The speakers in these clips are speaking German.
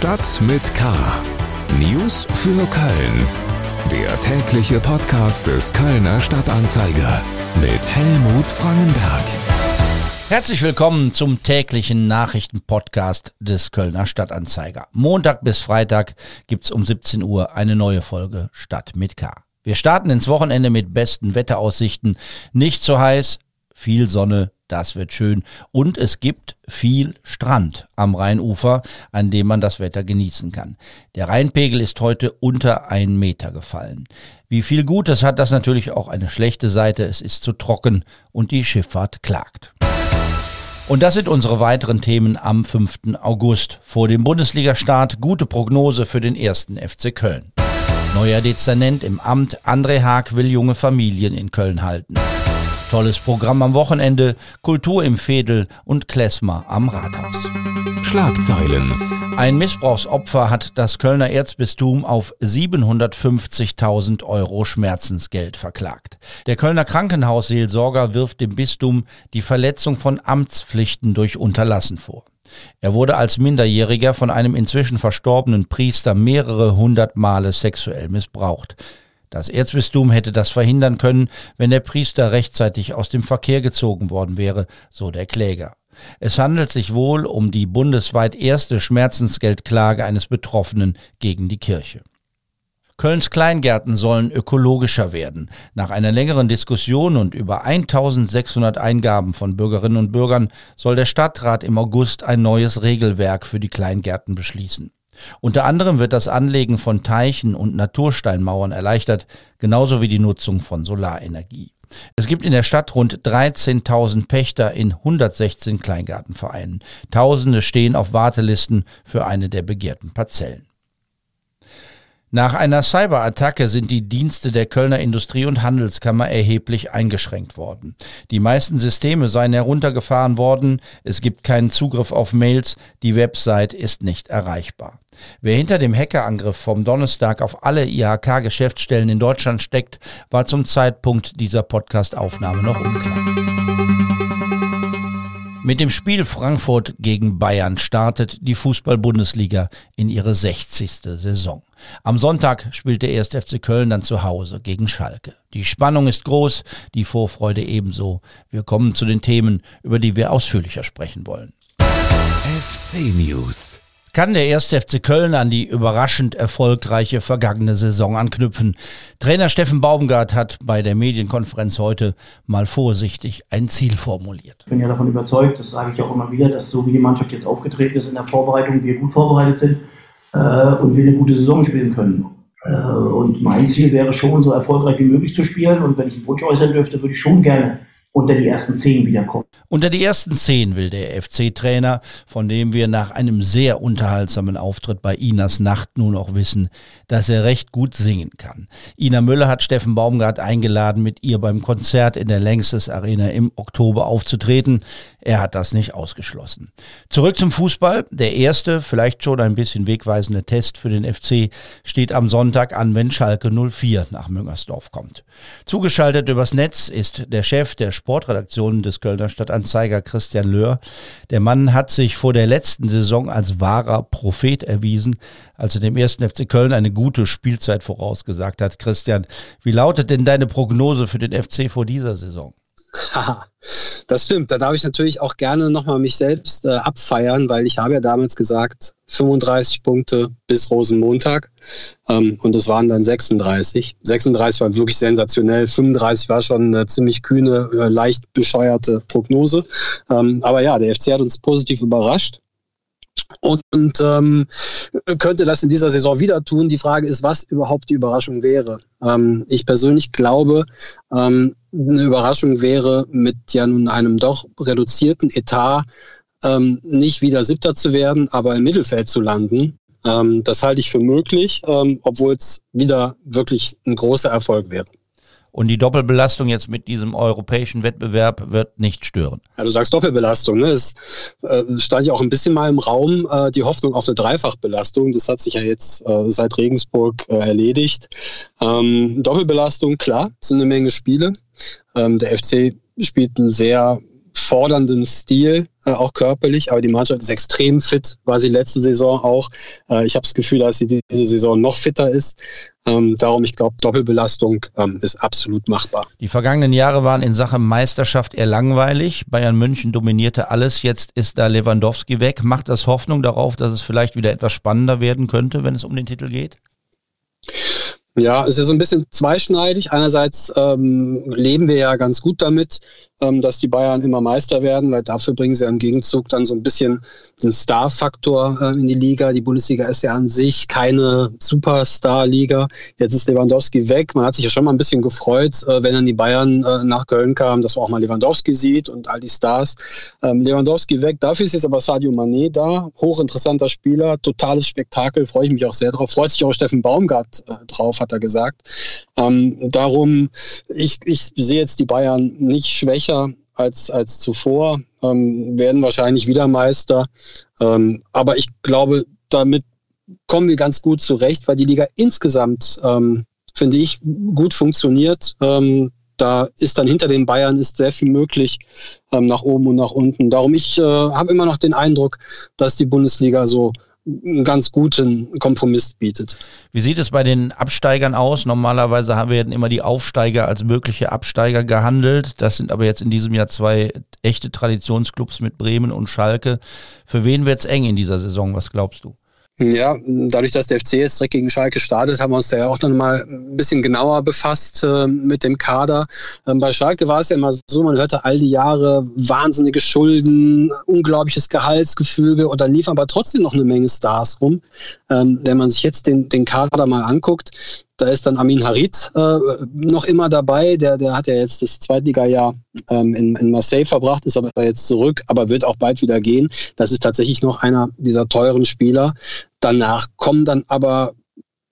Stadt mit K. News für Köln. Der tägliche Podcast des Kölner Stadtanzeiger mit Helmut Frangenberg. Herzlich willkommen zum täglichen Nachrichtenpodcast des Kölner Stadtanzeiger. Montag bis Freitag gibt's um 17 Uhr eine neue Folge Stadt mit K. Wir starten ins Wochenende mit besten Wetteraussichten. Nicht zu heiß, viel Sonne, das wird schön. Und es gibt viel Strand am Rheinufer, an dem man das Wetter genießen kann. Der Rheinpegel ist heute unter einen Meter gefallen. Wie viel Gutes hat das natürlich auch eine schlechte Seite. Es ist zu trocken und die Schifffahrt klagt. Und das sind unsere weiteren Themen am 5. August. Vor dem Bundesligastart gute Prognose für den ersten FC Köln. Neuer Dezernent im Amt, André Haag will junge Familien in Köln halten. Tolles Programm am Wochenende, Kultur im Fädel und Klesmer am Rathaus. Schlagzeilen. Ein Missbrauchsopfer hat das Kölner Erzbistum auf 750.000 Euro Schmerzensgeld verklagt. Der Kölner Krankenhausseelsorger wirft dem Bistum die Verletzung von Amtspflichten durch Unterlassen vor. Er wurde als Minderjähriger von einem inzwischen verstorbenen Priester mehrere hundert Male sexuell missbraucht. Das Erzbistum hätte das verhindern können, wenn der Priester rechtzeitig aus dem Verkehr gezogen worden wäre, so der Kläger. Es handelt sich wohl um die bundesweit erste Schmerzensgeldklage eines Betroffenen gegen die Kirche. Kölns Kleingärten sollen ökologischer werden. Nach einer längeren Diskussion und über 1600 Eingaben von Bürgerinnen und Bürgern soll der Stadtrat im August ein neues Regelwerk für die Kleingärten beschließen. Unter anderem wird das Anlegen von Teichen und Natursteinmauern erleichtert, genauso wie die Nutzung von Solarenergie. Es gibt in der Stadt rund 13.000 Pächter in 116 Kleingartenvereinen. Tausende stehen auf Wartelisten für eine der begehrten Parzellen. Nach einer Cyberattacke sind die Dienste der Kölner Industrie- und Handelskammer erheblich eingeschränkt worden. Die meisten Systeme seien heruntergefahren worden, es gibt keinen Zugriff auf Mails, die Website ist nicht erreichbar. Wer hinter dem Hackerangriff vom Donnerstag auf alle IHK-Geschäftsstellen in Deutschland steckt, war zum Zeitpunkt dieser Podcast-Aufnahme noch unklar. Mit dem Spiel Frankfurt gegen Bayern startet die Fußball-Bundesliga in ihre 60. Saison. Am Sonntag spielt der 1. FC Köln dann zu Hause gegen Schalke. Die Spannung ist groß, die Vorfreude ebenso. Wir kommen zu den Themen, über die wir ausführlicher sprechen wollen. FC News kann der erste FC Köln an die überraschend erfolgreiche vergangene Saison anknüpfen. Trainer Steffen Baumgart hat bei der Medienkonferenz heute mal vorsichtig ein Ziel formuliert. Ich bin ja davon überzeugt, das sage ich auch immer wieder, dass so wie die Mannschaft jetzt aufgetreten ist in der Vorbereitung, wir gut vorbereitet sind äh, und wir eine gute Saison spielen können. Äh, und mein Ziel wäre schon, so erfolgreich wie möglich zu spielen. Und wenn ich einen Wunsch äußern dürfte, würde ich schon gerne unter die ersten zehn wiederkommen. Unter die ersten zehn will der FC-Trainer, von dem wir nach einem sehr unterhaltsamen Auftritt bei Inas Nacht nun auch wissen, dass er recht gut singen kann. Ina Müller hat Steffen Baumgart eingeladen, mit ihr beim Konzert in der Längstes Arena im Oktober aufzutreten. Er hat das nicht ausgeschlossen. Zurück zum Fußball. Der erste, vielleicht schon ein bisschen wegweisende Test für den FC steht am Sonntag an, wenn Schalke 04 nach Müngersdorf kommt. Zugeschaltet übers Netz ist der Chef der Sportredaktion des Kölner Stadtanzeiger Christian Löhr. Der Mann hat sich vor der letzten Saison als wahrer Prophet erwiesen, als er dem ersten FC Köln eine gute Spielzeit vorausgesagt hat. Christian, wie lautet denn deine Prognose für den FC vor dieser Saison? das stimmt. Da darf ich natürlich auch gerne nochmal mich selbst äh, abfeiern, weil ich habe ja damals gesagt, 35 Punkte bis Rosenmontag ähm, und es waren dann 36. 36 war wirklich sensationell, 35 war schon eine ziemlich kühne, äh, leicht bescheuerte Prognose. Ähm, aber ja, der FC hat uns positiv überrascht. Und, und ähm, könnte das in dieser Saison wieder tun. Die Frage ist, was überhaupt die Überraschung wäre. Ähm, ich persönlich glaube, ähm, eine Überraschung wäre, mit ja nun einem doch reduzierten Etat ähm, nicht wieder Siebter zu werden, aber im Mittelfeld zu landen. Ähm, das halte ich für möglich, ähm, obwohl es wieder wirklich ein großer Erfolg wäre. Und die Doppelbelastung jetzt mit diesem europäischen Wettbewerb wird nicht stören. Ja, du sagst Doppelbelastung. Ne? Es äh, stand ja auch ein bisschen mal im Raum äh, die Hoffnung auf eine Dreifachbelastung. Das hat sich ja jetzt äh, seit Regensburg äh, erledigt. Ähm, Doppelbelastung, klar, sind eine Menge Spiele. Ähm, der FC spielt einen sehr fordernden Stil, äh, auch körperlich, aber die Mannschaft ist extrem fit, war sie letzte Saison auch. Äh, ich habe das Gefühl, dass sie diese Saison noch fitter ist. Ähm, darum, ich glaube, Doppelbelastung ähm, ist absolut machbar. Die vergangenen Jahre waren in Sachen Meisterschaft eher langweilig. Bayern München dominierte alles. Jetzt ist da Lewandowski weg. Macht das Hoffnung darauf, dass es vielleicht wieder etwas spannender werden könnte, wenn es um den Titel geht? Ja, es ist so ein bisschen zweischneidig. Einerseits ähm, leben wir ja ganz gut damit, dass die Bayern immer Meister werden, weil dafür bringen sie im Gegenzug dann so ein bisschen den Star-Faktor äh, in die Liga. Die Bundesliga ist ja an sich keine Superstar-Liga. Jetzt ist Lewandowski weg. Man hat sich ja schon mal ein bisschen gefreut, äh, wenn dann die Bayern äh, nach Köln kamen, dass man auch mal Lewandowski sieht und all die Stars. Ähm, Lewandowski weg. Dafür ist jetzt aber Sadio Mané da. Hochinteressanter Spieler, totales Spektakel. Freue ich mich auch sehr drauf. Freut sich auch Steffen Baumgart drauf, hat er gesagt. Ähm, darum, ich, ich sehe jetzt die Bayern nicht schwächer als, als zuvor, ähm, werden wahrscheinlich wieder Meister. Ähm, aber ich glaube, damit kommen wir ganz gut zurecht, weil die Liga insgesamt, ähm, finde ich, gut funktioniert. Ähm, da ist dann hinter den Bayern ist sehr viel möglich ähm, nach oben und nach unten. Darum ich äh, habe immer noch den Eindruck, dass die Bundesliga so einen ganz guten Kompromiss bietet. Wie sieht es bei den Absteigern aus? Normalerweise haben wir immer die Aufsteiger als mögliche Absteiger gehandelt. Das sind aber jetzt in diesem Jahr zwei echte Traditionsclubs mit Bremen und Schalke. Für wen wird es eng in dieser Saison? Was glaubst du? Ja, dadurch, dass der FC jetzt direkt gegen Schalke startet, haben wir uns da ja auch dann mal ein bisschen genauer befasst äh, mit dem Kader. Ähm, bei Schalke war es ja immer so, man hörte all die Jahre wahnsinnige Schulden, unglaubliches Gehaltsgefüge und dann liefen aber trotzdem noch eine Menge Stars rum. Ähm, wenn man sich jetzt den, den Kader mal anguckt, da ist dann Amin Harit äh, noch immer dabei. Der, der hat ja jetzt das Zweitliga-Jahr ähm, in, in Marseille verbracht, ist aber jetzt zurück, aber wird auch bald wieder gehen. Das ist tatsächlich noch einer dieser teuren Spieler. Danach kommen dann aber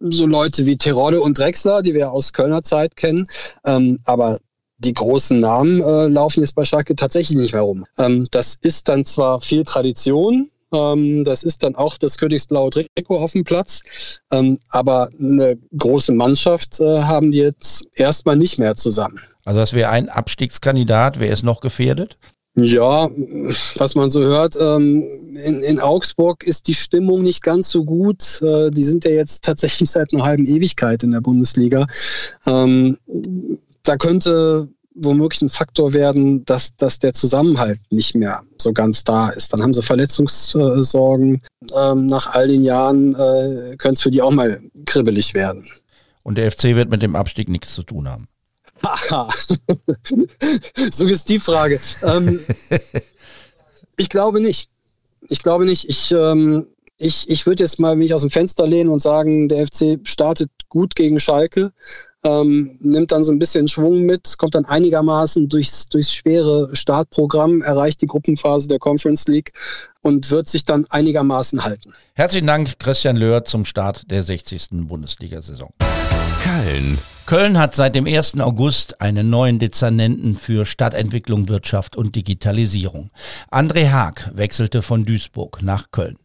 so Leute wie Terodde und Drexler, die wir aus Kölner Zeit kennen. Ähm, aber die großen Namen äh, laufen jetzt bei Schalke tatsächlich nicht mehr rum. Ähm, das ist dann zwar viel Tradition, ähm, das ist dann auch das Königsblaue Trikot auf dem Platz. Ähm, aber eine große Mannschaft äh, haben die jetzt erstmal nicht mehr zusammen. Also das wäre ein Abstiegskandidat. Wer ist noch gefährdet? Ja, was man so hört, ähm, in, in, Augsburg ist die Stimmung nicht ganz so gut. Äh, die sind ja jetzt tatsächlich seit einer halben Ewigkeit in der Bundesliga. Ähm, da könnte womöglich ein Faktor werden, dass, dass der Zusammenhalt nicht mehr so ganz da ist. Dann haben sie Verletzungssorgen. Ähm, nach all den Jahren äh, könnte es für die auch mal kribbelig werden. Und der FC wird mit dem Abstieg nichts zu tun haben. Haha. Suggestivfrage. ähm, ich glaube nicht. Ich glaube nicht. Ich, ähm, ich, ich würde jetzt mal mich aus dem Fenster lehnen und sagen, der FC startet gut gegen Schalke ähm, nimmt dann so ein bisschen Schwung mit, kommt dann einigermaßen durchs, durchs schwere Startprogramm, erreicht die Gruppenphase der Conference League und wird sich dann einigermaßen halten. Herzlichen Dank, Christian Löhr, zum Start der 60. Bundesliga-Saison. Köln. Köln hat seit dem 1. August einen neuen Dezernenten für Stadtentwicklung, Wirtschaft und Digitalisierung. André Haag wechselte von Duisburg nach Köln.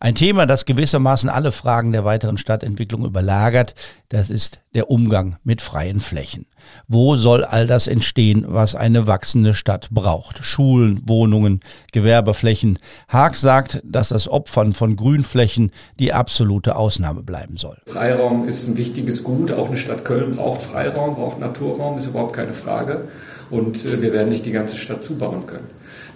Ein Thema, das gewissermaßen alle Fragen der weiteren Stadtentwicklung überlagert, das ist der Umgang mit freien Flächen. Wo soll all das entstehen, was eine wachsende Stadt braucht? Schulen, Wohnungen, Gewerbeflächen. Haag sagt, dass das Opfern von Grünflächen die absolute Ausnahme bleiben soll. Freiraum ist ein wichtiges Gut. Auch eine Stadt Köln braucht Freiraum, braucht Naturraum, ist überhaupt keine Frage. Und äh, wir werden nicht die ganze Stadt zubauen können.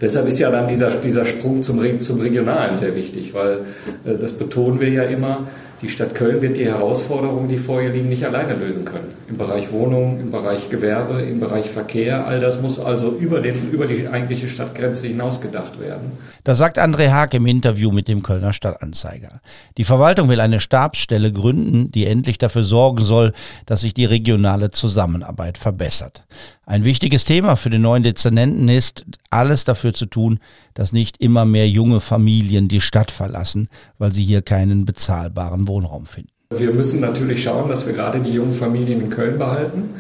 Deshalb ist ja dann dieser, dieser Sprung zum, zum Regionalen sehr wichtig, weil äh, das betonen wir ja immer, die Stadt Köln wird die Herausforderungen, die vor ihr liegen, nicht alleine lösen können. Im Bereich Wohnung, im Bereich Gewerbe, im Bereich Verkehr, all das muss also über, den, über die eigentliche Stadtgrenze hinaus gedacht werden. Das sagt André Haag im Interview mit dem Kölner Stadtanzeiger. Die Verwaltung will eine Stabsstelle gründen, die endlich dafür sorgen soll, dass sich die regionale Zusammenarbeit verbessert. Ein wichtiges Thema für den neuen Dezernenten ist, alles dafür zu tun, dass nicht immer mehr junge Familien die Stadt verlassen, weil sie hier keinen bezahlbaren Wohnraum finden. Wir müssen natürlich schauen, dass wir gerade die jungen Familien in Köln behalten.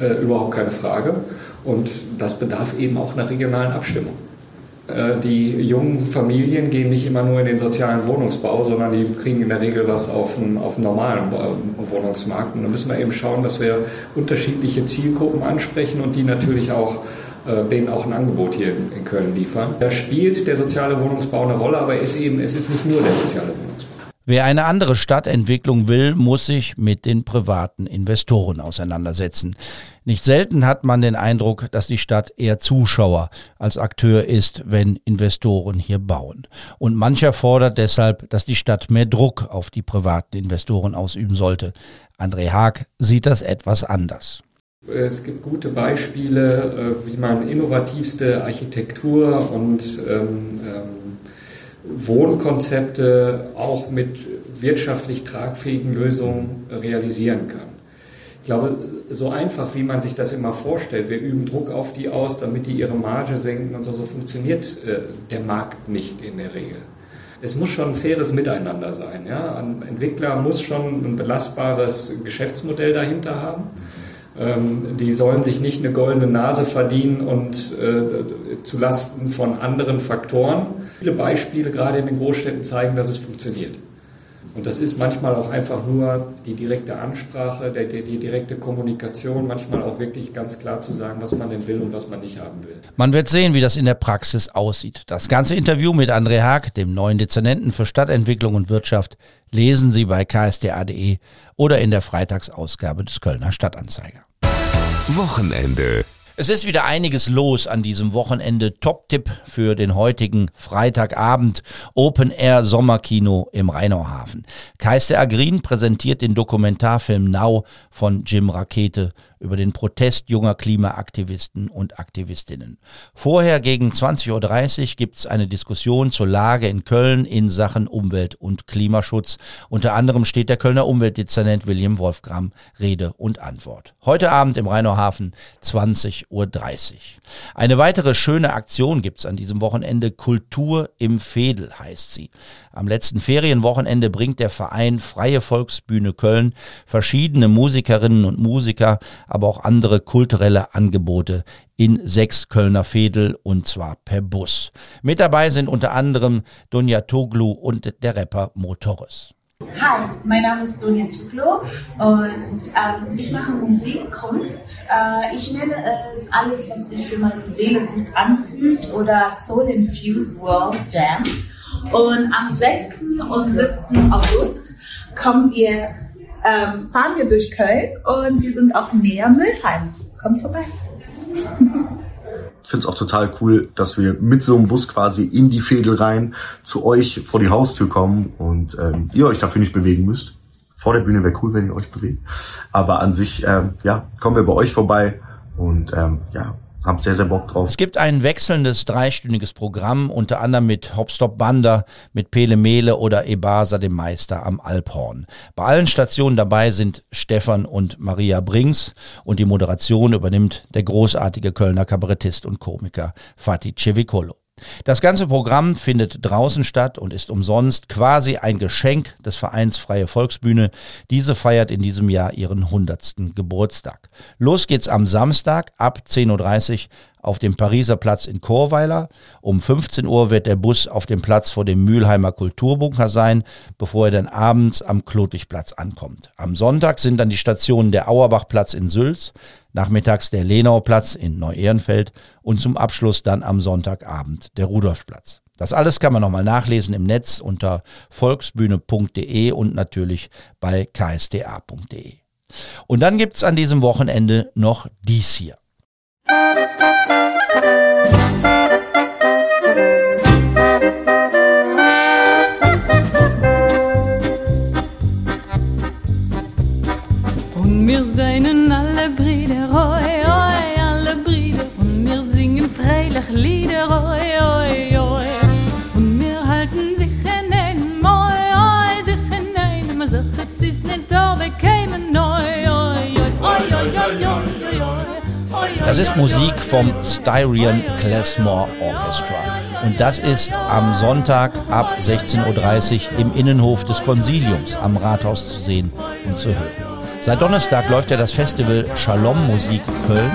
Äh, überhaupt keine Frage. Und das bedarf eben auch einer regionalen Abstimmung. Äh, die jungen Familien gehen nicht immer nur in den sozialen Wohnungsbau, sondern die kriegen in der Regel was auf dem, auf normalen Wohnungsmarkt. Und da müssen wir eben schauen, dass wir unterschiedliche Zielgruppen ansprechen und die natürlich auch äh, denen auch ein Angebot hier in Köln liefern. Da spielt der soziale Wohnungsbau eine Rolle, aber ist eben, es ist nicht nur der soziale Wohnungsbau. Wer eine andere Stadtentwicklung will, muss sich mit den privaten Investoren auseinandersetzen. Nicht selten hat man den Eindruck, dass die Stadt eher Zuschauer als Akteur ist, wenn Investoren hier bauen. Und mancher fordert deshalb, dass die Stadt mehr Druck auf die privaten Investoren ausüben sollte. André Haag sieht das etwas anders. Es gibt gute Beispiele, äh, wie man innovativste Architektur und ähm, ähm, Wohnkonzepte auch mit wirtschaftlich tragfähigen Lösungen realisieren kann. Ich glaube, so einfach, wie man sich das immer vorstellt, wir üben Druck auf die aus, damit die ihre Marge senken und so, so funktioniert äh, der Markt nicht in der Regel. Es muss schon ein faires Miteinander sein. Ja? Ein Entwickler muss schon ein belastbares Geschäftsmodell dahinter haben. Ähm, die sollen sich nicht eine goldene Nase verdienen und äh, zu Lasten von anderen Faktoren. Viele Beispiele gerade in den Großstädten zeigen, dass es funktioniert. Und das ist manchmal auch einfach nur die direkte Ansprache, der, der, die direkte Kommunikation, manchmal auch wirklich ganz klar zu sagen, was man denn will und was man nicht haben will. Man wird sehen, wie das in der Praxis aussieht. Das ganze Interview mit André Haag, dem neuen Dezernenten für Stadtentwicklung und Wirtschaft, lesen Sie bei ksda.de oder in der Freitagsausgabe des Kölner Stadtanzeiger. Wochenende. Es ist wieder einiges los an diesem Wochenende. Top-Tipp für den heutigen Freitagabend. Open Air Sommerkino im Rheinauhafen. Kaister Agrin präsentiert den Dokumentarfilm Now von Jim Rakete über den Protest junger Klimaaktivisten und Aktivistinnen. Vorher gegen 20.30 Uhr gibt es eine Diskussion zur Lage in Köln in Sachen Umwelt- und Klimaschutz. Unter anderem steht der Kölner Umweltdezernent William Wolfgram Rede und Antwort. Heute Abend im Rheinauhafen 20.30 Uhr. Eine weitere schöne Aktion gibt es an diesem Wochenende. Kultur im Fädel heißt sie. Am letzten Ferienwochenende bringt der Verein Freie Volksbühne Köln verschiedene Musikerinnen und Musiker, aber auch andere kulturelle Angebote in sechs Kölner Fädel und zwar per Bus. Mit dabei sind unter anderem Dunja Toglu und der Rapper Motoris. Hi, mein Name ist Dunja Tuglo und ähm, ich mache Musik, Kunst. Äh, ich nenne es alles, was sich für meine Seele gut anfühlt oder Soul Infused World Jam. Und am 6. und 7. August kommen wir, ähm, fahren wir durch Köln und wir sind auch näher Mülheim. Kommt vorbei. Ich finde es auch total cool, dass wir mit so einem Bus quasi in die Fädel rein zu euch vor die Haustür kommen und ähm, ihr euch dafür nicht bewegen müsst. Vor der Bühne wäre cool, wenn ihr euch bewegt. Aber an sich, ähm, ja, kommen wir bei euch vorbei und ähm, ja, hab sehr, sehr Bock drauf. Es gibt ein wechselndes dreistündiges Programm, unter anderem mit Hopstop Banda, mit Pele Mele oder Ebasa dem Meister am Alphorn. Bei allen Stationen dabei sind Stefan und Maria Brings und die Moderation übernimmt der großartige Kölner Kabarettist und Komiker Fatih Cevicolo. Das ganze Programm findet draußen statt und ist umsonst quasi ein Geschenk des Vereins Freie Volksbühne. Diese feiert in diesem Jahr ihren 100. Geburtstag. Los geht's am Samstag ab 10.30 Uhr auf dem Pariser Platz in Chorweiler. Um 15 Uhr wird der Bus auf dem Platz vor dem Mülheimer Kulturbunker sein, bevor er dann abends am Klotwigplatz ankommt. Am Sonntag sind dann die Stationen der Auerbachplatz in Sülz, nachmittags der Lenauplatz in Neu-Ehrenfeld und zum Abschluss dann am Sonntagabend der Rudolfplatz. Das alles kann man nochmal nachlesen im Netz unter volksbühne.de und natürlich bei ksda.de. Und dann gibt's an diesem Wochenende noch dies hier. Ist Musik vom Styrian Klezmer Orchestra. Und das ist am Sonntag ab 16.30 Uhr im Innenhof des Konsiliums am Rathaus zu sehen und zu hören. Seit Donnerstag läuft ja das Festival Shalom Musik Köln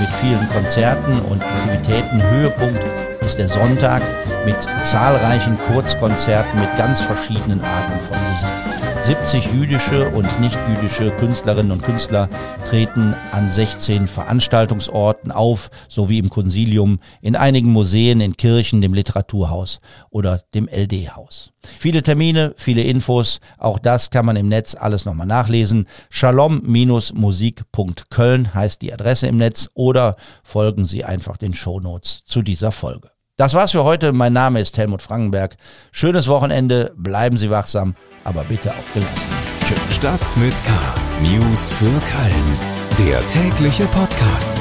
mit vielen Konzerten und Aktivitäten. Höhepunkt ist der Sonntag mit zahlreichen Kurzkonzerten mit ganz verschiedenen Arten von Musik. 70 jüdische und nicht jüdische Künstlerinnen und Künstler treten an 16 Veranstaltungsorten auf, sowie im Konsilium, in einigen Museen, in Kirchen, dem Literaturhaus oder dem LD-Haus. Viele Termine, viele Infos, auch das kann man im Netz alles nochmal nachlesen. Shalom-musik.köln heißt die Adresse im Netz oder folgen Sie einfach den Shownotes zu dieser Folge. Das war's für heute. Mein Name ist Helmut Frankenberg. Schönes Wochenende, bleiben Sie wachsam aber bitte auch gelassen. Tschüss. Stadt mit K. News für Köln. Der tägliche Podcast.